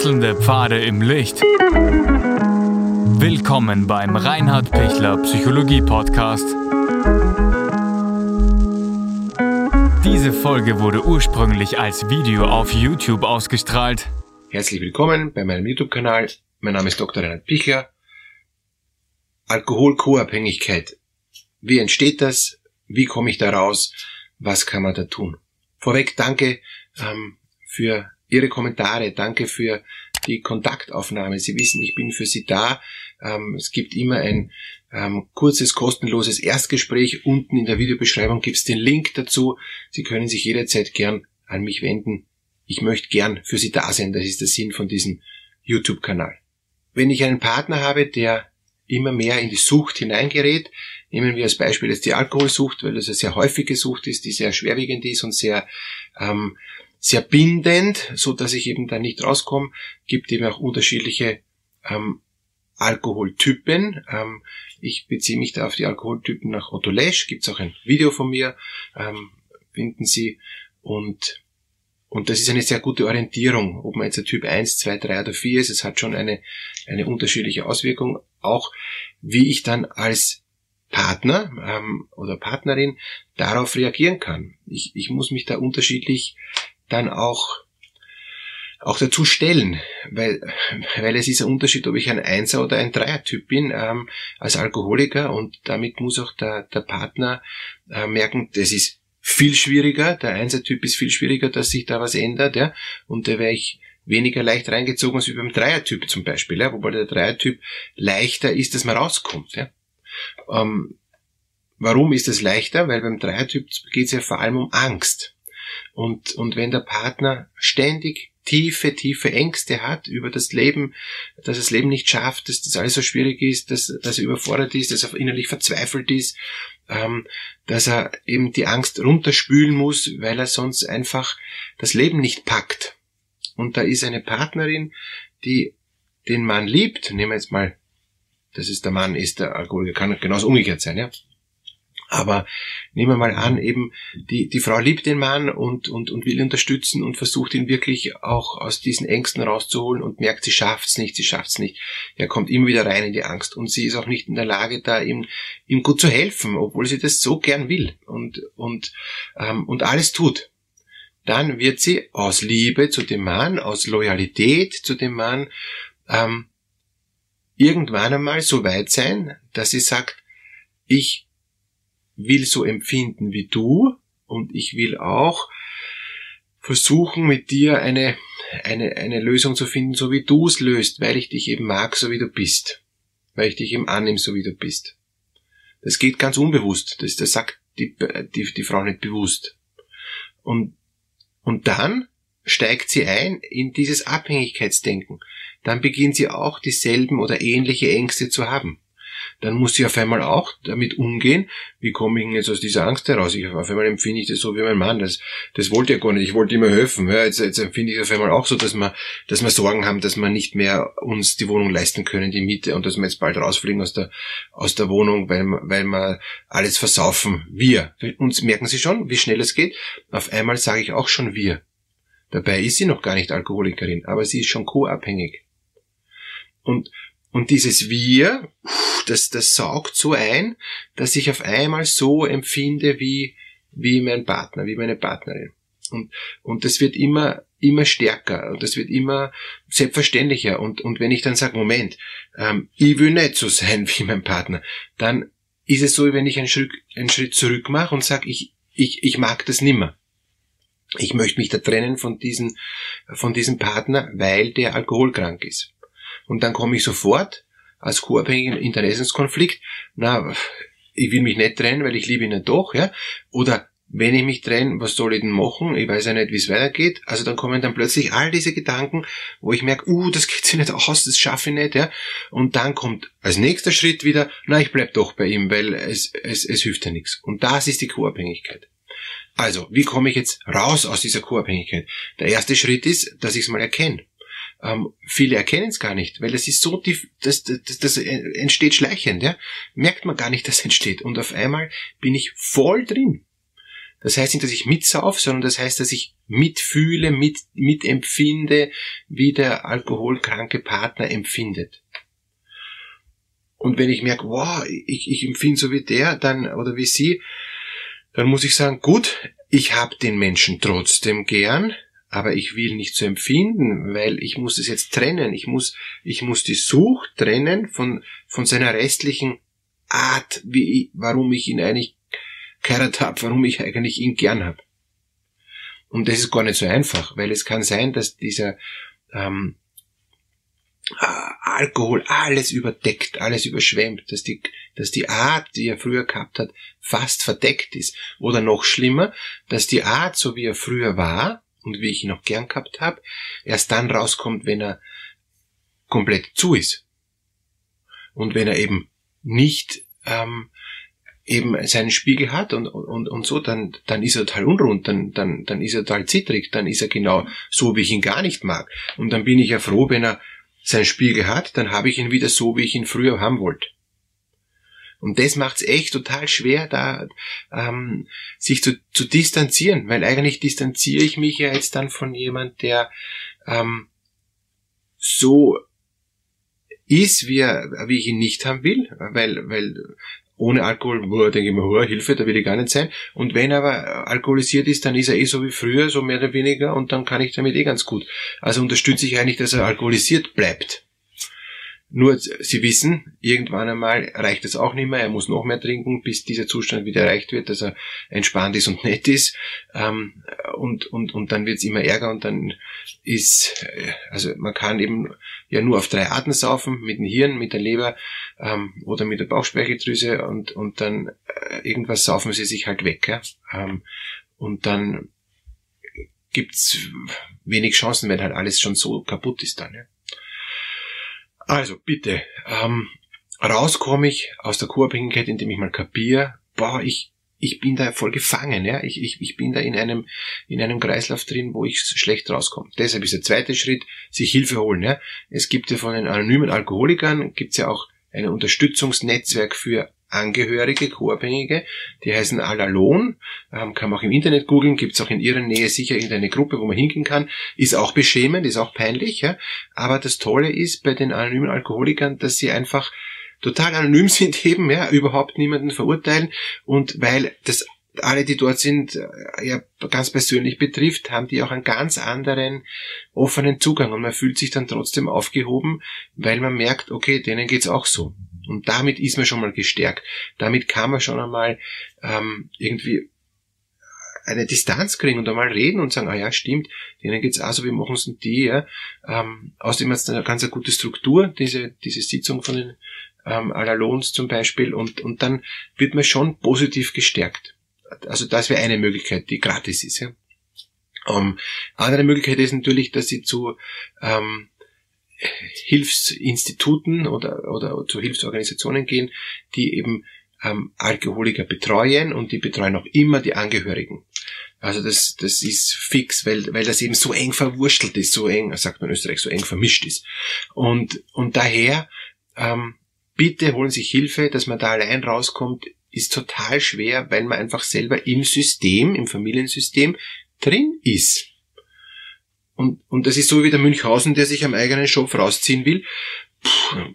Wechselnde Pfade im Licht. Willkommen beim Reinhard Pichler Psychologie Podcast. Diese Folge wurde ursprünglich als Video auf YouTube ausgestrahlt. Herzlich willkommen bei meinem YouTube-Kanal. Mein Name ist Dr. Reinhard Pichler. Alkohol-Co-Abhängigkeit. Wie entsteht das? Wie komme ich da raus? Was kann man da tun? Vorweg danke ähm, für Ihre Kommentare, danke für die Kontaktaufnahme. Sie wissen, ich bin für Sie da. Ähm, es gibt immer ein ähm, kurzes, kostenloses Erstgespräch. Unten in der Videobeschreibung gibt es den Link dazu. Sie können sich jederzeit gern an mich wenden. Ich möchte gern für Sie da sein. Das ist der Sinn von diesem YouTube-Kanal. Wenn ich einen Partner habe, der immer mehr in die Sucht hineingerät, nehmen wir als Beispiel jetzt die Alkoholsucht, weil das eine sehr häufige Sucht ist, die sehr schwerwiegend ist und sehr ähm, sehr bindend, so dass ich eben da nicht rauskomme. Gibt eben auch unterschiedliche ähm, Alkoholtypen. Ähm, ich beziehe mich da auf die Alkoholtypen nach Otto Lesch. Gibt es auch ein Video von mir, ähm, finden Sie. Und, und das ist eine sehr gute Orientierung, ob man jetzt ein Typ 1, 2, 3 oder 4 ist. Es hat schon eine, eine unterschiedliche Auswirkung. Auch wie ich dann als Partner ähm, oder Partnerin darauf reagieren kann. Ich, ich muss mich da unterschiedlich dann auch auch dazu stellen, weil, weil es ist ein Unterschied, ob ich ein Einser- oder ein Dreier-Typ bin ähm, als Alkoholiker und damit muss auch der, der Partner äh, merken, das ist viel schwieriger, der Einser-Typ ist viel schwieriger, dass sich da was ändert, ja, und da wäre ich weniger leicht reingezogen als wie beim Dreier-Typ zum Beispiel, ja, wobei der Dreier-Typ leichter ist, dass man rauskommt, ja. Ähm, warum ist das leichter? Weil beim Dreier-Typ geht es ja vor allem um Angst. Und, und wenn der Partner ständig tiefe, tiefe Ängste hat über das Leben, dass das Leben nicht schafft, dass das alles so schwierig ist, dass, dass er überfordert ist, dass er innerlich verzweifelt ist, ähm, dass er eben die Angst runterspülen muss, weil er sonst einfach das Leben nicht packt. Und da ist eine Partnerin, die den Mann liebt, nehmen wir jetzt mal, das ist der Mann, ist der Alkoholiker, kann genauso umgekehrt sein, ja, aber nehmen wir mal an, eben die, die Frau liebt den Mann und, und, und will ihn unterstützen und versucht ihn wirklich auch aus diesen Ängsten rauszuholen und merkt, sie schafft's nicht, sie schafft's nicht. Er kommt immer wieder rein in die Angst und sie ist auch nicht in der Lage, da ihm, ihm gut zu helfen, obwohl sie das so gern will und, und, ähm, und alles tut. Dann wird sie aus Liebe zu dem Mann, aus Loyalität zu dem Mann, ähm, irgendwann einmal so weit sein, dass sie sagt, ich will so empfinden wie du und ich will auch versuchen mit dir eine, eine, eine Lösung zu finden, so wie du es löst, weil ich dich eben mag, so wie du bist. Weil ich dich eben annehme, so wie du bist. Das geht ganz unbewusst. Das, das sagt die, die, die Frau nicht bewusst. Und, und dann steigt sie ein in dieses Abhängigkeitsdenken. Dann beginnt sie auch dieselben oder ähnliche Ängste zu haben dann muss ich auf einmal auch damit umgehen, wie komme ich denn jetzt aus dieser Angst heraus? Ich, auf einmal empfinde ich das so wie mein Mann, das, das wollte ich gar nicht, ich wollte immer helfen. Ja, jetzt, jetzt empfinde ich auf einmal auch so, dass wir, dass wir Sorgen haben, dass wir nicht mehr uns die Wohnung leisten können, die Miete und dass wir jetzt bald rausfliegen aus der, aus der Wohnung, weil, weil wir alles versaufen. Wir. Uns merken Sie schon, wie schnell es geht? Auf einmal sage ich auch schon wir. Dabei ist sie noch gar nicht Alkoholikerin, aber sie ist schon co-abhängig. Und und dieses Wir, das, das saugt so ein, dass ich auf einmal so empfinde wie, wie mein Partner, wie meine Partnerin. Und, und das wird immer, immer stärker und das wird immer selbstverständlicher. Und, und wenn ich dann sage, Moment, ähm, ich will nicht so sein wie mein Partner, dann ist es so, wenn ich einen Schritt, einen Schritt zurück mache und sage, ich, ich, ich mag das nimmer. Ich möchte mich da trennen von diesem, von diesem Partner, weil der alkoholkrank ist. Und dann komme ich sofort als co-abhängigen Interessenskonflikt, na, ich will mich nicht trennen, weil ich liebe ihn doch, ja, oder wenn ich mich trenne, was soll ich denn machen? Ich weiß ja nicht, wie es weitergeht. Also dann kommen dann plötzlich all diese Gedanken, wo ich merke, uh, das geht sich nicht aus, das schaffe ich nicht, ja. Und dann kommt als nächster Schritt wieder, na, ich bleib doch bei ihm, weil es, es, es hilft ja nichts. Und das ist die Co-Abhängigkeit. Also, wie komme ich jetzt raus aus dieser Co-Abhängigkeit? Der erste Schritt ist, dass ich es mal erkenne. Ähm, viele erkennen es gar nicht, weil es ist so tief, das, das, das entsteht schleichend, ja. Merkt man gar nicht, dass es entsteht. Und auf einmal bin ich voll drin. Das heißt nicht, dass ich mitsauf, sondern das heißt, dass ich mitfühle, mit, mitempfinde, wie der alkoholkranke Partner empfindet. Und wenn ich merke, wow, ich, ich empfinde so wie der, dann, oder wie sie, dann muss ich sagen, gut, ich habe den Menschen trotzdem gern, aber ich will nicht so empfinden, weil ich muss es jetzt trennen. Ich muss, ich muss die Sucht trennen von, von seiner restlichen Art, wie, warum ich ihn eigentlich geheiratet habe, warum ich eigentlich ihn gern habe. Und das ist gar nicht so einfach, weil es kann sein, dass dieser ähm, äh, Alkohol alles überdeckt, alles überschwemmt, dass die, dass die Art, die er früher gehabt hat, fast verdeckt ist. Oder noch schlimmer, dass die Art, so wie er früher war und wie ich ihn auch gern gehabt habe, erst dann rauskommt, wenn er komplett zu ist. Und wenn er eben nicht ähm, eben seinen Spiegel hat und, und, und so, dann, dann ist er total unrund, dann, dann, dann ist er total zittrig, dann ist er genau so, wie ich ihn gar nicht mag. Und dann bin ich ja froh, wenn er seinen Spiegel hat, dann habe ich ihn wieder so, wie ich ihn früher haben wollte. Und das macht's echt total schwer, da ähm, sich zu, zu distanzieren, weil eigentlich distanziere ich mich ja jetzt dann von jemand, der ähm, so ist, wie, er, wie ich ihn nicht haben will, weil, weil ohne Alkohol, boah, denke ich mir, hoher Hilfe, da will ich gar nicht sein. Und wenn er aber alkoholisiert ist, dann ist er eh so wie früher, so mehr oder weniger, und dann kann ich damit eh ganz gut. Also unterstütze ich eigentlich, dass er alkoholisiert bleibt. Nur, Sie wissen, irgendwann einmal reicht es auch nicht mehr, er muss noch mehr trinken, bis dieser Zustand wieder erreicht wird, dass er entspannt ist und nett ist. Ähm, und, und, und dann wird es immer ärger und dann ist, äh, also man kann eben ja nur auf drei Arten saufen, mit dem Hirn, mit der Leber ähm, oder mit der Bauchspeicheldrüse und, und dann äh, irgendwas saufen sie sich halt weg. Ja? Ähm, und dann gibt's wenig Chancen, wenn halt alles schon so kaputt ist dann. Ja? Also bitte, ähm, raus komme ich aus der Co-Abhängigkeit, indem ich mal kapiere, boah, ich, ich bin da voll gefangen, ja, ich, ich, ich bin da in einem, in einem Kreislauf drin, wo ich schlecht rauskomme. Deshalb ist der zweite Schritt, sich Hilfe holen, ja. Es gibt ja von den anonymen Alkoholikern, gibt's ja auch ein Unterstützungsnetzwerk für Angehörige, Co-Abhängige, die heißen Alalon, ähm, kann man auch im Internet googeln, gibt's auch in ihrer Nähe sicher irgendeine Gruppe, wo man hingehen kann, ist auch beschämend, ist auch peinlich, ja? aber das Tolle ist bei den anonymen Alkoholikern, dass sie einfach total anonym sind eben, ja, überhaupt niemanden verurteilen und weil das alle, die dort sind, äh, ja, ganz persönlich betrifft, haben die auch einen ganz anderen offenen Zugang und man fühlt sich dann trotzdem aufgehoben, weil man merkt, okay, denen geht's auch so. Und damit ist man schon mal gestärkt. Damit kann man schon einmal ähm, irgendwie eine Distanz kriegen und einmal reden und sagen, ah ja, stimmt, denen geht's auch so, wie machen es denn die, ja. Ähm, außerdem hat es eine ganz eine gute Struktur, diese, diese Sitzung von den ähm, Alalons zum Beispiel, und, und dann wird man schon positiv gestärkt. Also das wäre eine Möglichkeit, die gratis ist, ja. Ähm, andere Möglichkeit ist natürlich, dass sie zu ähm, Hilfsinstituten oder, oder zu Hilfsorganisationen gehen, die eben ähm, Alkoholiker betreuen und die betreuen auch immer die Angehörigen. Also das, das ist fix, weil, weil das eben so eng verwurstelt ist, so eng, sagt man in Österreich, so eng vermischt ist. Und, und daher, ähm, bitte holen Sie Hilfe, dass man da allein rauskommt, ist total schwer, weil man einfach selber im System, im Familiensystem drin ist. Und, und das ist so wie der Münchhausen, der sich am eigenen Schopf rausziehen will. Puh,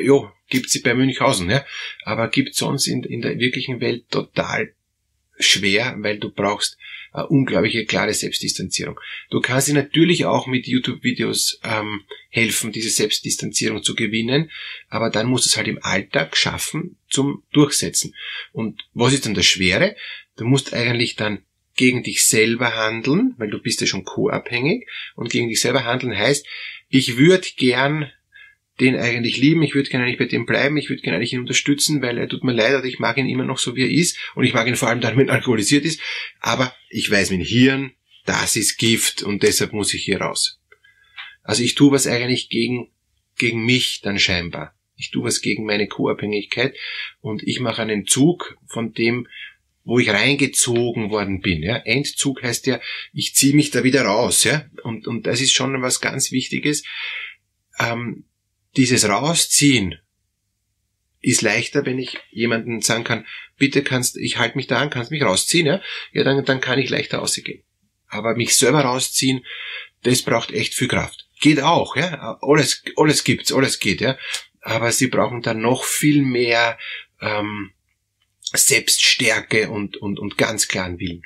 ja, gibt's sie bei Münchhausen, ja. Aber gibt's sonst in, in der wirklichen Welt total schwer, weil du brauchst eine unglaubliche klare Selbstdistanzierung. Du kannst dir natürlich auch mit YouTube-Videos ähm, helfen, diese Selbstdistanzierung zu gewinnen, aber dann musst du es halt im Alltag schaffen zum Durchsetzen. Und was ist dann das Schwere? Du musst eigentlich dann gegen dich selber handeln, weil du bist ja schon co-abhängig und gegen dich selber handeln heißt, ich würde gern den eigentlich lieben, ich würde gerne eigentlich bei dem bleiben, ich würde gerne eigentlich ihn unterstützen, weil er tut mir leid, oder ich mag ihn immer noch so, wie er ist und ich mag ihn vor allem dann, wenn er alkoholisiert ist, aber ich weiß mein Hirn, das ist Gift und deshalb muss ich hier raus. Also ich tue was eigentlich gegen, gegen mich dann scheinbar. Ich tue was gegen meine Co-Abhängigkeit und ich mache einen Zug von dem, wo ich reingezogen worden bin. Ja? Endzug heißt ja, ich ziehe mich da wieder raus. Ja? Und, und das ist schon was ganz Wichtiges. Ähm, dieses Rausziehen ist leichter, wenn ich jemanden sagen kann, bitte kannst, ich halte mich da an, kannst mich rausziehen, ja, ja dann, dann kann ich leichter rausgehen. Aber mich selber rausziehen, das braucht echt viel Kraft. Geht auch, ja, alles, alles gibt's, alles geht, ja, aber sie brauchen dann noch viel mehr ähm, Selbststärke und, und, und ganz klaren Willen.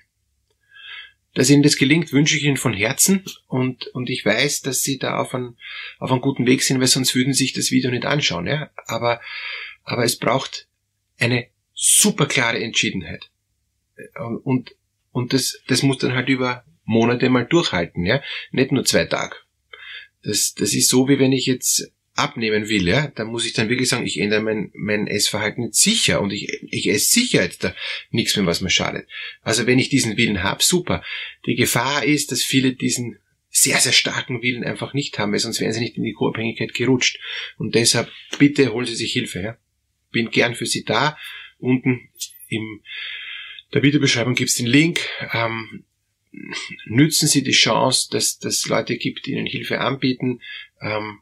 Dass Ihnen das gelingt, wünsche ich Ihnen von Herzen und, und ich weiß, dass Sie da auf, ein, auf einem guten Weg sind, weil sonst würden Sie sich das Video nicht anschauen. Ja? Aber, aber es braucht eine super klare Entschiedenheit. Und, und das, das muss dann halt über Monate mal durchhalten, ja. Nicht nur zwei Tage. Das, das ist so, wie wenn ich jetzt abnehmen will, ja, dann muss ich dann wirklich sagen, ich ändere mein, mein Essverhalten sicher und ich, ich esse sicher jetzt da nichts mehr, was mir schadet. Also wenn ich diesen Willen habe, super. Die Gefahr ist, dass viele diesen sehr, sehr starken Willen einfach nicht haben, weil sonst wären sie nicht in die Co-Abhängigkeit gerutscht. Und deshalb, bitte holen Sie sich Hilfe, ja. Bin gern für Sie da. Unten im der Videobeschreibung gibt's den Link. Ähm, nützen Sie die Chance, dass es Leute gibt, die Ihnen Hilfe anbieten. Ähm,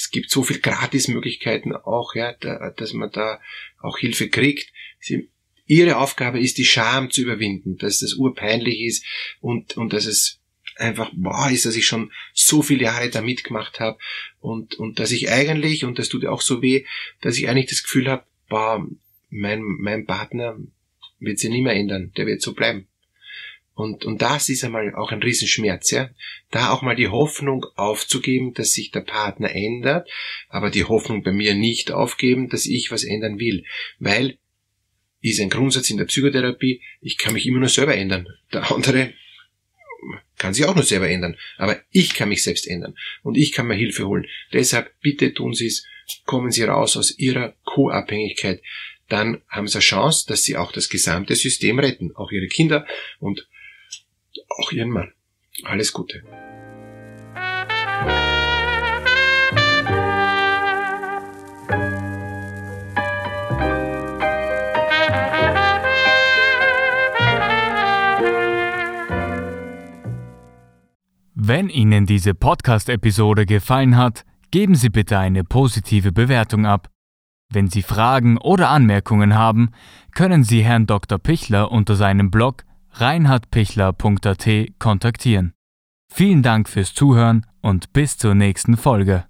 es gibt so viel Gratismöglichkeiten auch, ja, da, dass man da auch Hilfe kriegt. Sie, ihre Aufgabe ist, die Scham zu überwinden, dass das urpeinlich ist und, und dass es einfach, boah, ist, dass ich schon so viele Jahre da mitgemacht habe und, und dass ich eigentlich, und das tut auch so weh, dass ich eigentlich das Gefühl habe, boah, mein, mein Partner wird sich nie mehr ändern, der wird so bleiben. Und, und das ist einmal auch ein Riesenschmerz, ja. Da auch mal die Hoffnung aufzugeben, dass sich der Partner ändert, aber die Hoffnung bei mir nicht aufgeben, dass ich was ändern will. Weil, ist ein Grundsatz in der Psychotherapie, ich kann mich immer nur selber ändern. Der andere kann sich auch nur selber ändern. Aber ich kann mich selbst ändern. Und ich kann mir Hilfe holen. Deshalb bitte tun Sie es. Kommen Sie raus aus Ihrer Co-Abhängigkeit. Dann haben Sie eine Chance, dass Sie auch das gesamte System retten. Auch Ihre Kinder und auch ihren Mann. Alles Gute. Wenn Ihnen diese Podcast-Episode gefallen hat, geben Sie bitte eine positive Bewertung ab. Wenn Sie Fragen oder Anmerkungen haben, können Sie Herrn Dr. Pichler unter seinem Blog reinhardpichler.at kontaktieren. Vielen Dank fürs Zuhören und bis zur nächsten Folge.